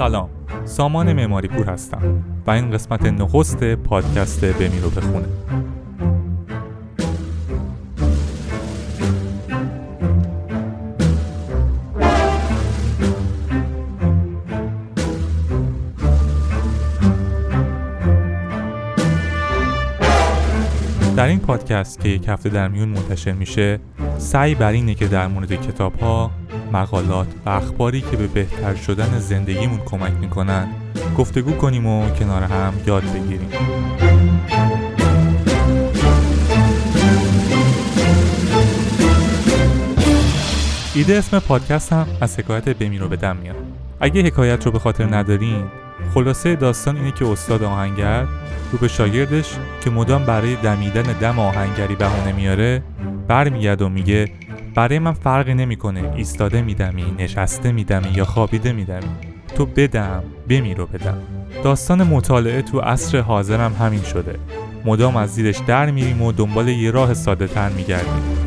سلام. سامان معماری پور هستم و این قسمت نخست پادکست بمیرو بخونه در این پادکست که یک هفته در میون منتشر میشه سعی بر اینه که در مورد کتاب ها، مقالات و اخباری که به بهتر شدن زندگیمون کمک می‌کنن. گفتگو کنیم و کنار هم یاد بگیریم. ایده اسم پادکست هم از حکایت بمیرو به دم میاد. اگه حکایت رو به خاطر ندارین خلاصه داستان اینه که استاد آهنگر رو به شاگردش که مدام برای دمیدن دم آهنگری بهونه میاره برمیگرده و میگه برای من فرقی نمی‌کنه ایستاده میدمی نشسته میدمی یا خوابیده میدمی. تو بدم بمیرو بدم. داستان مطالعه تو عصر حاضرم همین شده. مدام از زیرش در میریم و دنبال یه راه ساده تر میگردیم.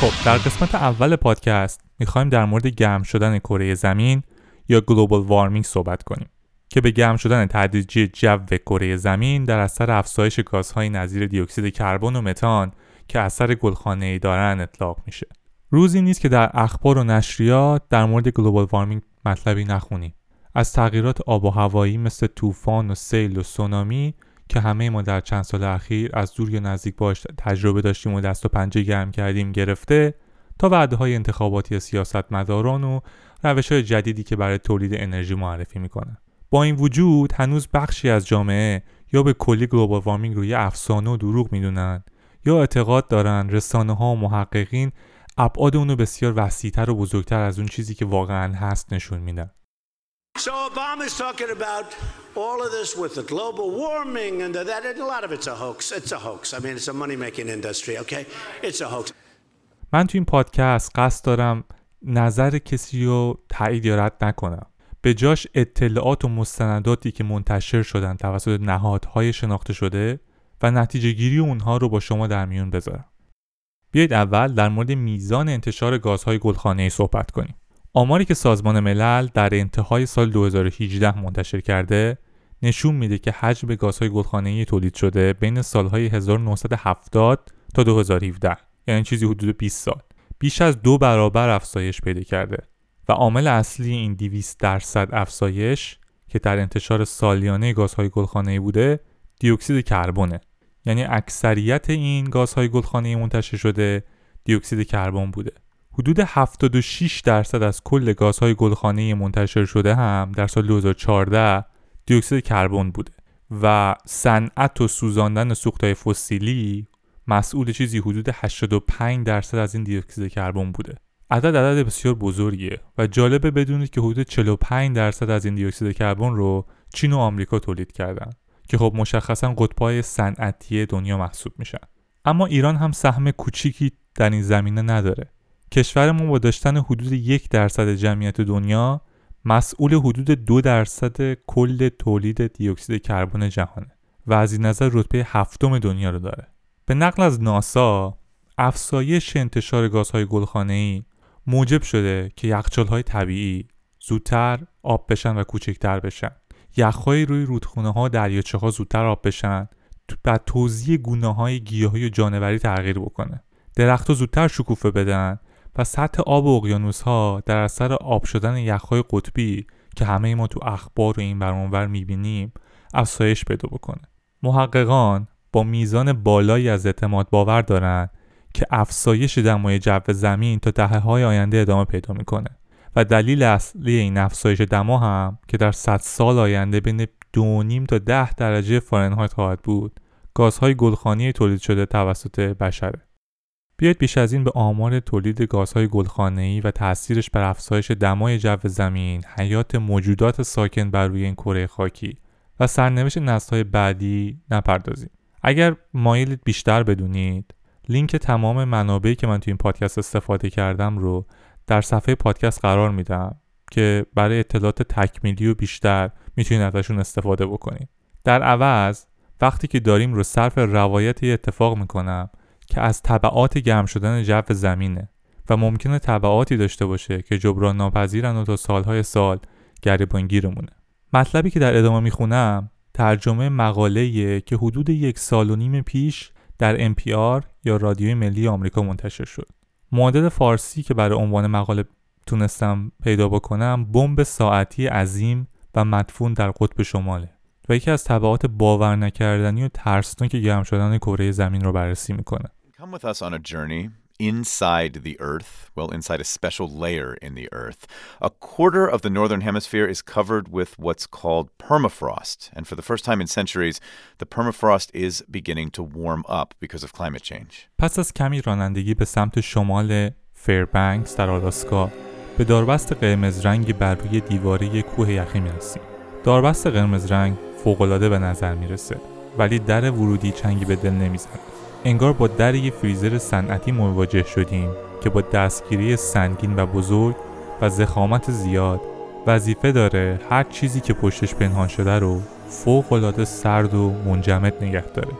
خب در قسمت اول پادکست می‌خوایم در مورد گرم شدن کره زمین یا گلوبال وارمینگ صحبت کنیم. که به گرم شدن تدریجی جو کره زمین در اثر افزایش گازهای نظیر دیوکسید کربن و متان که اثر گلخانه ای دارن اطلاق میشه. روزی نیست که در اخبار و نشریات در مورد گلوبال وارمینگ مطلبی نخونیم. از تغییرات آب و هوایی مثل طوفان و سیل و سونامی که همه ما در چند سال اخیر از دور یا نزدیک باش تجربه داشتیم و دست و پنجه گرم کردیم گرفته تا وعده های انتخاباتی سیاستمداران و روش های جدیدی که برای تولید انرژی معرفی می‌کنن. با این وجود هنوز بخشی از جامعه یا به کلی گلوبال وارمینگ رو یه افسانه و دروغ می‌دونن یا اعتقاد دارن رسانه ها و محققین ابعاد اونو بسیار وسیعتر و بزرگتر از اون چیزی که واقعا هست نشون میدن So Obama's talking about all of this with the global warming and that, and a lot of it's a hoax. It's a hoax. I mean, it's a money-making industry, okay? It's a hoax. من تو این پادکست قصد دارم نظر کسی رو تایید یا رد نکنم به جاش اطلاعات و مستنداتی که منتشر شدن توسط نهادهای شناخته شده و نتیجه گیری اونها رو با شما در میون بذارم. بیایید اول در مورد میزان انتشار گازهای گلخانه‌ای صحبت کنیم. آماری که سازمان ملل در انتهای سال 2018 منتشر کرده نشون میده که حجم گازهای گلخانه‌ای تولید شده بین سالهای 1970 تا 2017 یعنی چیزی حدود 20 سال. بیش از دو برابر افزایش پیدا کرده. و عامل اصلی این 200 درصد افزایش که در انتشار سالیانه گازهای گلخانه‌ای بوده دیوکسید کربونه یعنی اکثریت این گازهای گلخانه‌ای منتشر شده دیوکسید کربن بوده. حدود 76 درصد از کل گازهای گلخانه‌ای منتشر شده هم در سال 2014 دیوکسید کربن بوده و صنعت و سوزاندن سوختهای فسیلی مسئول چیزی حدود 85 درصد از این دیوکسید کربن بوده. عدد عدد بسیار بزرگیه و جالبه بدونید که حدود 45 درصد از این دیوکسید کربن رو چین و آمریکا تولید کردن که خب مشخصا قطبای صنعتی دنیا محسوب میشن. اما ایران هم سهم کوچیکی در این زمینه نداره. کشورمون با داشتن حدود یک درصد جمعیت دنیا مسئول حدود دو درصد کل تولید دیوکسید کربن جهانه و از این نظر رتبه هفتم دنیا رو داره. به نقل از ناسا افزایش انتشار گازهای گلخانه‌ای موجب شده که یخچال‌های طبیعی زودتر آب بشن و کوچکتر بشن. یخهای روی رودخونه ها دریاچه ها زودتر آب بشن و توزیع گونه های گیاهی و جانوری تغییر بکنه. درختها زودتر شکوفه بدن و سطح آب اقیانوس ها در اثر آب شدن یخهای قطبی که همه ما تو اخبار و این برانور می‌بینیم افزایش پیدا بکنه. محققان با میزان بالایی از اعتماد باور دارند که افزایش دمای جو زمین تا دهه های آینده ادامه پیدا می‌کنه و دلیل اصلی این افزایش دما هم که در 100 سال آینده بین 2.5 تا 10 درجه فارنهایت خواهد بود گازهای گلخانی تولید شده توسط بشره بیاید بیش از این به آمار تولید گازهای گلخانه‌ای و تاثیرش بر افزایش دمای جو زمین، حیات موجودات ساکن بر روی این کره خاکی و سرنوشت نسل‌های بعدی نپردازیم. اگر مایلید بیشتر بدونید، لینک تمام منابعی که من تو این پادکست استفاده کردم رو در صفحه پادکست قرار میدم که برای اطلاعات تکمیلی و بیشتر می‌تونید ازشون استفاده بکنید. در عوض وقتی که داریم رو صرف روایت اتفاق می‌کنم که از طبعات گرم شدن جو زمینه و ممکنه تبعاتی داشته باشه که جبران ناپذیرن و تا سالهای سال گریبانگیرمونه مطلبی که در ادامه می‌خونم ترجمه مقاله که حدود یک سال و نیم پیش در NPR یا رادیوی ملی آمریکا منتشر شد. معادل فارسی که برای عنوان مقاله تونستم پیدا بکنم بمب ساعتی عظیم و مدفون در قطب شماله و یکی از طبعات باور نکردنی و ترسناک گرم شدن کره زمین رو بررسی می‌کنه. inside the Earth, well, inside a special layer in the Earth. A quarter of the northern hemisphere is covered with what's called permafrost. And for the first time in centuries, the permafrost is beginning to warm up because of climate change. پس از کمی رانندگی به سمت شمال فیربنکس در آلاسکا به داربست قرمز رنگی بر روی دیواره کوه یخی میرسیم. داربست قرمز رنگ فوقالعاده به نظر میرسه ولی در ورودی چنگی به دل نمیزنه. انگار با در یه فریزر صنعتی مواجه شدیم که با دستگیری سنگین و بزرگ و زخامت زیاد وظیفه داره هر چیزی که پشتش پنهان شده رو فوق العاده سرد و منجمد نگه داره.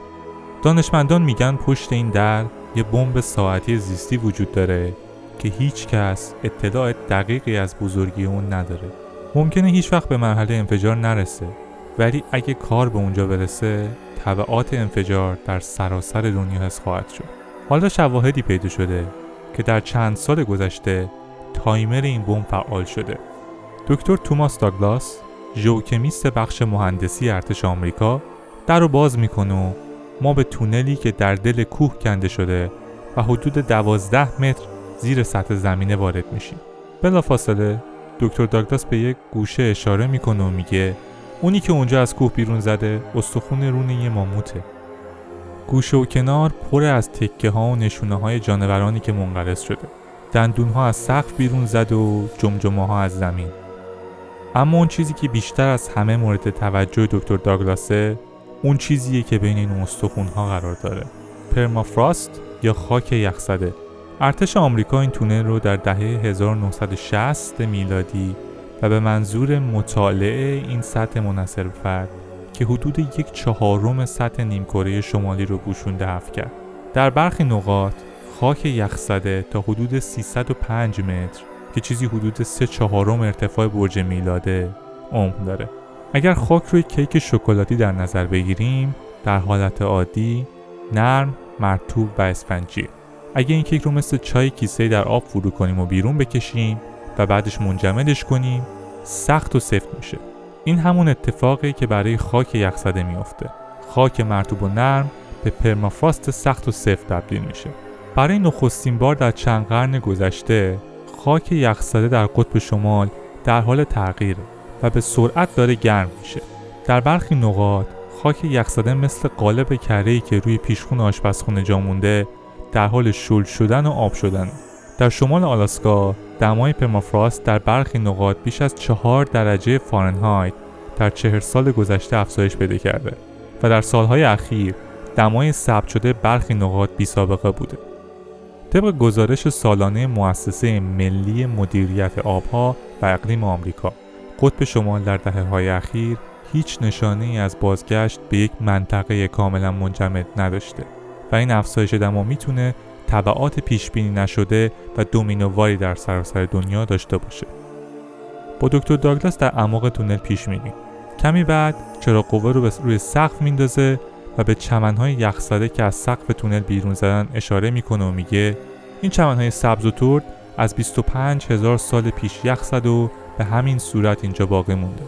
دانشمندان میگن پشت این در یه بمب ساعتی زیستی وجود داره که هیچ کس اطلاع دقیقی از بزرگی اون نداره. ممکنه هیچ وقت به مرحله انفجار نرسه ولی اگه کار به اونجا برسه طبعات انفجار در سراسر دنیا حس خواهد شد. حالا شواهدی پیدا شده که در چند سال گذشته تایمر این بمب فعال شده. دکتر توماس داگلاس ژئوکمیست بخش مهندسی ارتش آمریکا در رو باز می‌کنه و ما به تونلی که در دل کوه کنده شده و حدود دوازده متر زیر سطح زمینه وارد میشیم. بلافاصله دکتر داگلاس به یک گوشه اشاره می‌کنه و میگه اونی که اونجا از کوه بیرون زده استخون رون یه ماموته. گوشه و کنار پر از تکه ها و نشونه های جانورانی که منقرض شده. دندون ها از سقف بیرون زد و جمجمه ها از زمین. اما اون چیزی که بیشتر از همه مورد توجه دکتر داگلاسه اون چیزیه که بین این استخون ها قرار داره. پرمافراست یا خاک یخزده. ارتش آمریکا این تونل رو در دهه 1960 میلادی و به منظور مطالعه این سطح منصر فرد که حدود یک چهارم سطح نیمکره شمالی رو پوشونده حف کرد. در برخی نقاط خاک یخزده تا حدود 305 متر که چیزی حدود 3 چهارم ارتفاع برج میلاده عمق داره. اگر خاک روی کیک شکلاتی در نظر بگیریم در حالت عادی نرم مرتوب و اسفنجی. اگه این کیک رو مثل چای کیسه در آب فرو کنیم و بیرون بکشیم و بعدش منجمدش کنیم سخت و سفت میشه. این همون اتفاقی که برای خاک یخزده میافته. خاک مرتوب و نرم به پرمافراست سخت و سفت تبدیل میشه. برای نخستین بار در چند قرن گذشته خاک یخزده در قطب شمال در حال تغییره و به سرعت داره گرم میشه. در برخی نقاط خاک یخزده مثل قالب کره‌ای که روی پیشخون آشپزخونه جا مونده در حال شل شدن و آب شدن. در شمال آلاسکا دمای پرمافراست در برخی نقاط بیش از چهار درجه فارنهایت در چهر سال گذشته افزایش پیدا کرده و در سالهای اخیر دمای ثبت شده برخی نقاط بی سابقه بوده. طبق گزارش سالانه مؤسسه ملی مدیریت آبها و اقلیم آمریکا، قطب شمال در دهه های اخیر هیچ نشانه ای از بازگشت به یک منطقه کاملا منجمد نداشته و این افزایش دما می‌تونه طبعات پیش بینی نشده و دومینوواری در سراسر دنیا داشته باشه. با دکتر داگلاس در اعماق تونل پیش میریم. کمی بعد چراغ قوه رو به روی سقف میندازه و به چمنهای یخزده که از سقف تونل بیرون زدن اشاره می‌کنه و میگه این چمنهای سبز و ترد از 25 هزار سال پیش یخ زد و به همین صورت اینجا باقی مونده.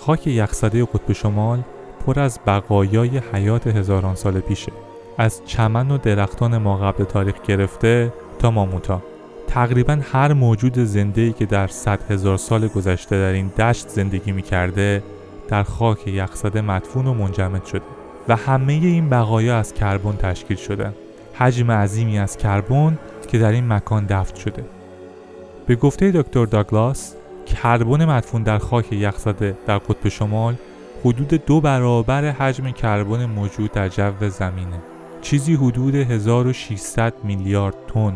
خاک یخزده قطب شمال پر از بقایای حیات هزاران سال پیشه. از چمن و درختان ما قبل تاریخ گرفته تا ماموتا. تقریبا هر موجود زنده که در صد هزار سال گذشته در این دشت زندگی می کرده در خاک یخزده مدفون و منجمد شده و همه این بقایا از کربن تشکیل شدن حجم عظیمی از کربن که در این مکان دفن شده. به گفته دکتر داگلاس کربن مدفون در خاک یخزده در قطب شمال حدود دو برابر حجم کربن موجود در جو زمینه. چیزی حدود 1600 میلیارد تن.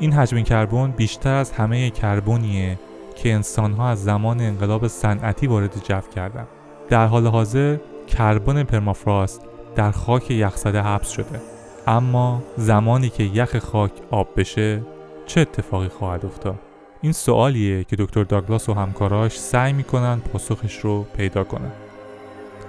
این حجم کربن بیشتر از همه کربنیه که انسانها از زمان انقلاب صنعتی وارد جو کردند در حال حاضر کربن پرمافراست در خاک یخزده حبس شده. اما زمانی که یخ خاک آب بشه چه اتفاقی خواهد افتاد؟ این سوالیه که دکتر داگلاس و همکاراش سعی می‌کنن پاسخش رو پیدا کنن.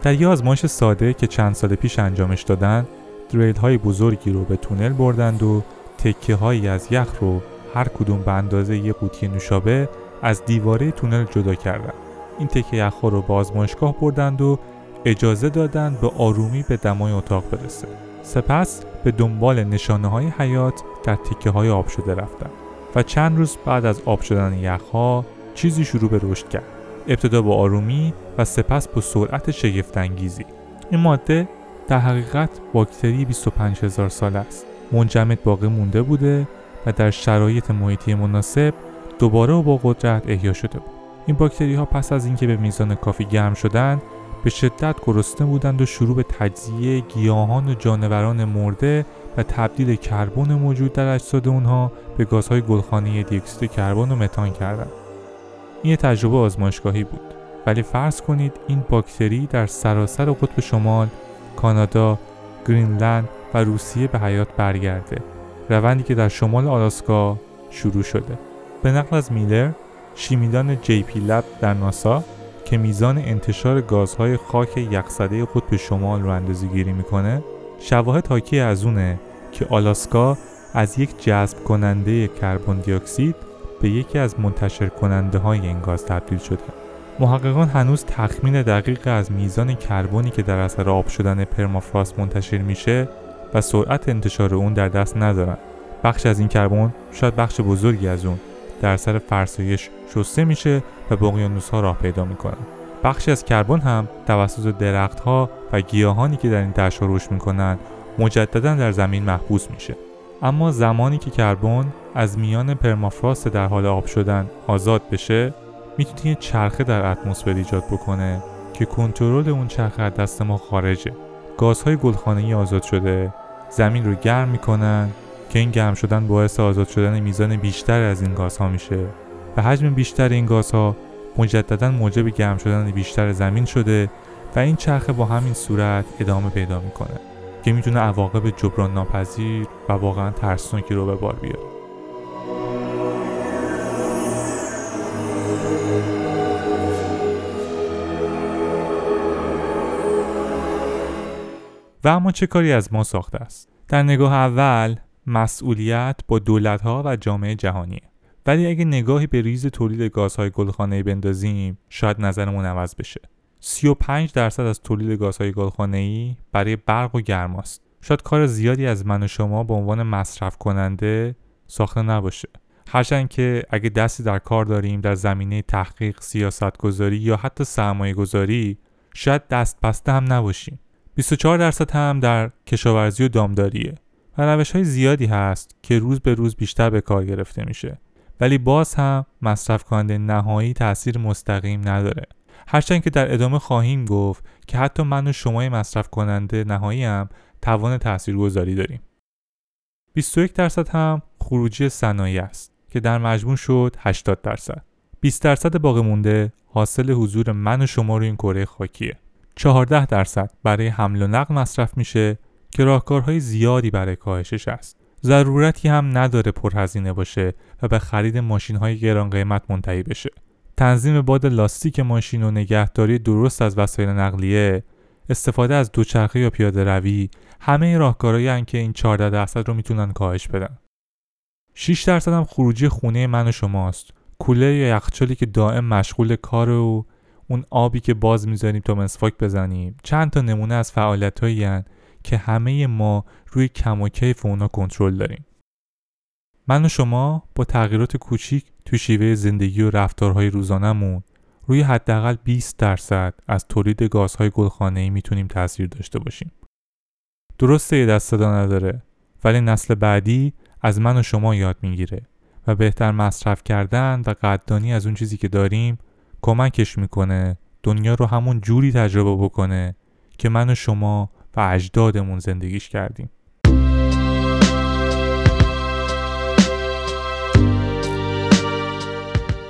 در یه آزمایش ساده که چند سال پیش انجامش دادن دریل های بزرگی رو به تونل بردند و تکه هایی از یخ رو هر کدوم به اندازه یه قوطی نوشابه از دیواره تونل جدا کردند. این تکه یخ رو به آزمایشگاه بردند و اجازه دادند به آرومی به دمای اتاق برسه. سپس به دنبال نشانه های حیات در تکه های آب شده رفتند و چند روز بعد از آب شدن یخها چیزی شروع به رشد کرد. ابتدا با آرومی و سپس با سرعت شگفتانگیزی. این ماده در حقیقت باکتری 25 هزار سال است. منجمد باقی مونده بوده و در شرایط محیطی مناسب دوباره و با قدرت احیا شده بود. این باکتری ها پس از اینکه به میزان کافی گرم شدند به شدت گرسنه بودند و شروع به تجزیه گیاهان و جانوران مرده و تبدیل کربن موجود در اجساد اونها به گازهای گلخانه دیوکسید کربن و متان کردند. این تجربه آزمایشگاهی بود ولی فرض کنید این باکتری در سراسر قطب شمال، کانادا، گرینلند و روسیه به حیات برگرده. روندی که در شمال آلاسکا شروع شده. به نقل از میلر شیمیدان جی پی لب در ناسا که میزان انتشار گازهای خاک یخزده قطب شمال رو اندازه گیری می‌کنه شواهد حاکی از اونه که آلاسکا از یک جذب کننده کربن دی اکسید به یکی از منتشر کننده های این گاز تبدیل شده. محققان هنوز تخمین دقیق از میزان کربنی که در اثر آب شدن پرمافراست منتشر میشه و سرعت انتشار اون در دست ندارن. بخش از این کربن شاید بخش بزرگی از اون در اثر فرسایش شسته میشه و به ها راه پیدا می‌کنن بخشی از کربن هم توسط درخت ها و گیاهانی که در این دشت رشد می‌کنن مجددا در زمین محبوس میشه. اما زمانی که کربن از میان پرمافراست در حال آب شدن آزاد بشه می‌تونه یه چرخه در اتمسفر ایجاد بکنه که کنترل اون چرخه از دست ما خارجه. گازهای گلخانه‌ای آزاد شده زمین رو گرم می‌کنن که این گرم شدن باعث آزاد شدن میزان بیشتر از این گازها میشه. و حجم بیشتر این گازها مجددا موجب گرم شدن بیشتر زمین شده و این چرخه با همین صورت ادامه پیدا می‌کنه که می‌تونه عواقب جبران ناپذیر و واقعا ترسناکی رو به بار بیاره. و اما چه کاری از ما ساخته است؟ در نگاه اول مسئولیت با دولتها و جامعه جهانیه. ولی اگه نگاهی به ریز تولید گازهای گلخانه‌ای بندازیم شاید نظرمون عوض بشه. 35 درصد از تولید گازهای گلخانه‌ای برای برق و گرماست شاید کار زیادی از من و شما به عنوان مصرف کننده ساخته نباشه. هرچند که اگه دستی در کار داریم در زمینه تحقیق سیاست گذاری یا حتی سرمایه گذاری شاید دست بسته هم نباشیم. 24 درصد هم در کشاورزی و دامداریه و روش های زیادی هست که روز به روز بیشتر به کار گرفته میشه. ولی باز هم مصرف کننده نهایی تاثیر مستقیم نداره. هرچند که در ادامه خواهیم گفت که حتی من و شما مصرف کننده نهایی هم توان تاثیرگذاری داریم. 21 درصد هم خروجی صنایع است که در مجموع شد 80 درصد. 20 درصد باقی مونده حاصل حضور من و شما روی این کره خاکیه. 14 درصد برای حمل و نقل مصرف میشه که راهکارهای زیادی برای کاهشش است. ضرورتی هم نداره پرهزینه باشه و به خرید ماشین های گران قیمت منتهی بشه. تنظیم باد لاستیک ماشین و نگهداری درست از وسایل نقلیه استفاده از دوچرخه یا پیاده روی همه راهکارهایی که این 14 درصد رو می‌تونن کاهش بدن. 6 درصد هم خروجی خونه من و شماست. کولر یا یخچالی که دائم مشغول کار و اون آبی که باز می‌ذاریم تا مسواک بزنیم چند تا نمونه از فعالیت هایی که همه ما روی کم و کیف اونا کنترل داریم من و شما با تغییرات کوچیک تو شیوه زندگی و رفتارهای روزانهمون روی حداقل 20 درصد از تولید گازهای گلخانه‌ای می‌تونیم تاثیر داشته باشیم. درسته یه دست صدا نداره ولی نسل بعدی از من و شما یاد می‌گیره و بهتر مصرف کردن و قدردانی از اون چیزی که داریم کمکش می‌کنه دنیا رو همون جوری تجربه بکنه که من و شما و اجدادمون زندگیش کردیم.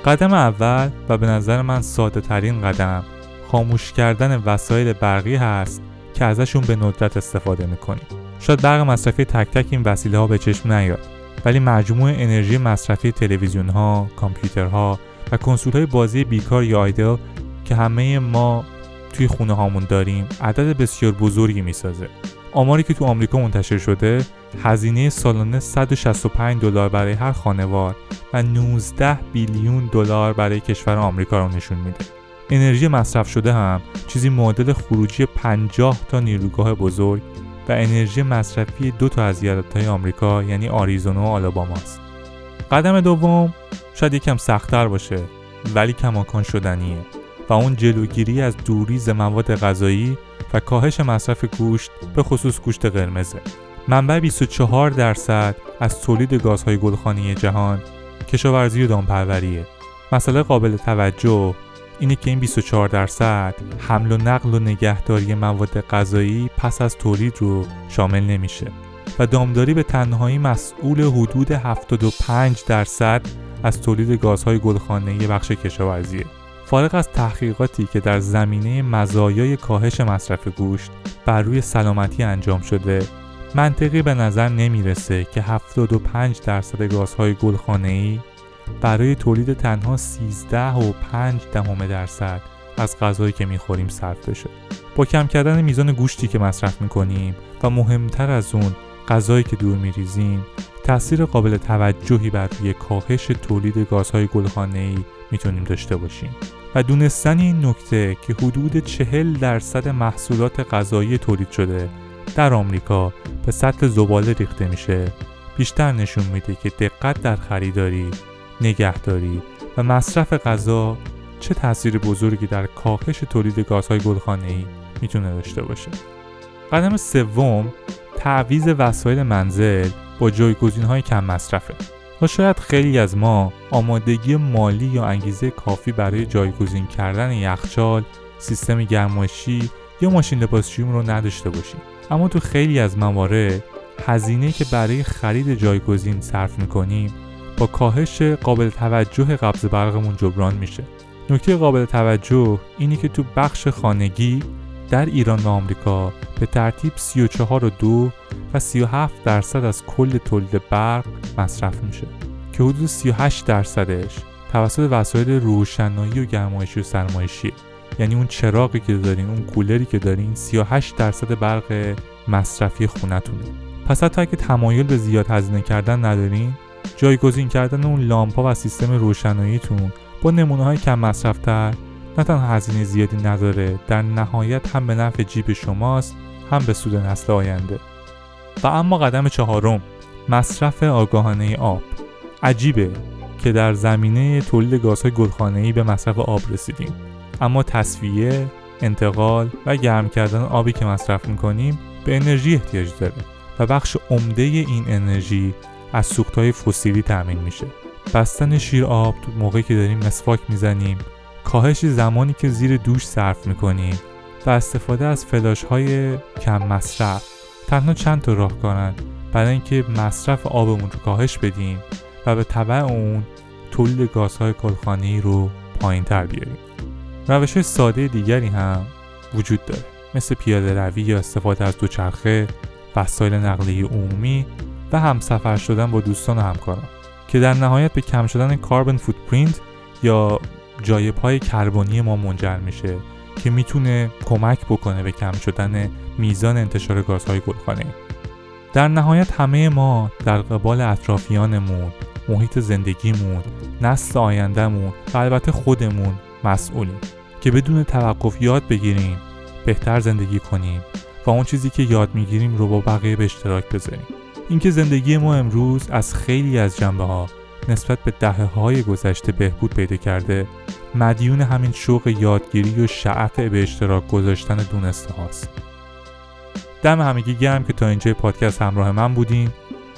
قدم اول و به نظر من ساده ترین قدم خاموش کردن وسایل برقی هست که ازشون به ندرت استفاده می‌کنیم. شاید برق مصرفی تک تک این وسیله ها به چشم نیاد ولی مجموع انرژی مصرفی تلویزیون ها، کامپیوترها و کنسول های بازی بیکار یا آیدل که همه ما توی خونه هامون داریم عدد بسیار بزرگی می‌سازه. آماری که تو آمریکا منتشر شده هزینه سالانه 165 دلار برای هر خانوار و 19 بیلیون دلار برای کشور آمریکا رو نشون میده. انرژی مصرف شده هم چیزی معادل خروجی 50 تا نیروگاه بزرگ و انرژی مصرفی دو تا از آمریکا یعنی آریزونا و آلاباما است. قدم دوم شاید یکم سختتر باشه ولی کماکان شدنیه و اون جلوگیری از دوریز مواد غذایی و کاهش مصرف گوشت به خصوص گوشت قرمزه. منبع 24 درصد از تولید گازهای گلخانی جهان کشاورزی و دامپروریه. مسئله قابل توجه اینه که این 24 درصد حمل و نقل و نگهداری مواد غذایی پس از تولید رو شامل نمیشه و دامداری به تنهایی مسئول حدود 75 درصد از تولید گازهای گلخانه‌ای بخش کشاورزیه. فارغ از تحقیقاتی که در زمینه مزایای کاهش مصرف گوشت بر روی سلامتی انجام شده منطقی به نظر نمی‌رسه که 75 درصد گازهای گلخانه‌ای برای تولید تنها 13 و 5 دهم درصد از غذایی که می‌خوریم صرف بشه با کم کردن میزان گوشتی که مصرف می‌کنیم و مهمتر از اون غذایی که دور میریزیم تاثیر قابل توجهی بر روی کاهش تولید گازهای گلخانه‌ای می‌تونیم داشته باشیم و دونستن این نکته که حدود 40 درصد محصولات غذایی تولید شده در آمریکا به سطح زباله ریخته میشه بیشتر نشون میده که دقت در خریداری نگهداری و مصرف غذا چه تاثیر بزرگی در کاهش تولید گازهای گلخانه‌ای می‌تونه داشته باشه. قدم سوم تعویض وسایل منزل با جایگزین‌های کم مصرفه. و شاید خیلی از ما آمادگی مالی یا انگیزه کافی برای جایگزین کردن یخچال، سیستم گرمایشی یا ماشین لباسشویی رو نداشته باشیم. اما تو خیلی از موارد هزینه که برای خرید جایگزین صرف می‌کنیم با کاهش قابل توجه قبض برقمون جبران میشه نکته قابل توجه اینه که تو بخش خانگی در ایران و آمریکا به ترتیب 34 و 2 و 37 درصد از کل تولید برق مصرف میشه که حدود 38 درصدش توسط وسایل روشنایی و گرمایشی و سرمایشی. یعنی اون چراغی که دارین اون کولری که دارین 38 درصد برق مصرفی خونتونه. پس حتی اگه تمایل به زیاد هزینه کردن ندارین جایگزین کردن اون لامپا و سیستم روشناییتون با نمونه های کم مصرفتر نه تنها هزینه زیادی نداره در نهایت هم به نفع جیب شماست هم به سود نسل آینده. و اما قدم چهارم مصرف آگاهانه آب. عجیبه که در زمینه تولید گازهای گلخانه‌ای به مصرف آب رسیدیم. اما تصفیه انتقال و گرم کردن آبی که مصرف می‌کنیم به انرژی احتیاج داره و بخش عمده این انرژی از سوختهای فسیلی تأمین میشه. بستن شیر آب موقعی که داریم مسواک می‌زنیم کاهش زمانی که زیر دوش صرف می‌کنیم و استفاده از فلاش های کم مصرف. تنها چند تا راهکارن برای اینکه مصرف آبمون رو کاهش بدیم و به طبع اون تولید گازهای کلخانی رو پایین تر بیاریم. روش های ساده دیگری هم وجود داره. مثل پیاده روی یا استفاده از دوچرخه وسایل نقلیه عمومی و همسفر شدن با دوستان و همکاران که در نهایت به کم شدن کاربن فوتپرینت یا جای پای کربنی ما منجر میشه که می‌تونه کمک بکنه به کم شدن میزان انتشار گازهای گلخانه. در نهایت همه ما در قبال اطرافیانمون محیط زندگیمون نسل آیندهمون و البته خودمون مسئولیم که بدون توقف یاد بگیریم بهتر زندگی کنیم و اون چیزی که یاد می‌گیریم رو با بقیه به اشتراک بذاریم. اینکه زندگی ما امروز از خیلی از جنبه ها نسبت به دهه های گذشته بهبود پیدا کرده مدیون همین شوق یادگیری و شعف به اشتراک گذاشتن دونسته هاست. دم همگی گرم که تا اینجای پادکست همراه من بودین.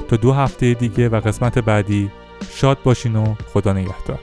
تا دو هفته دیگه و قسمت بعدی. شاد باشین و خدا نگهدار.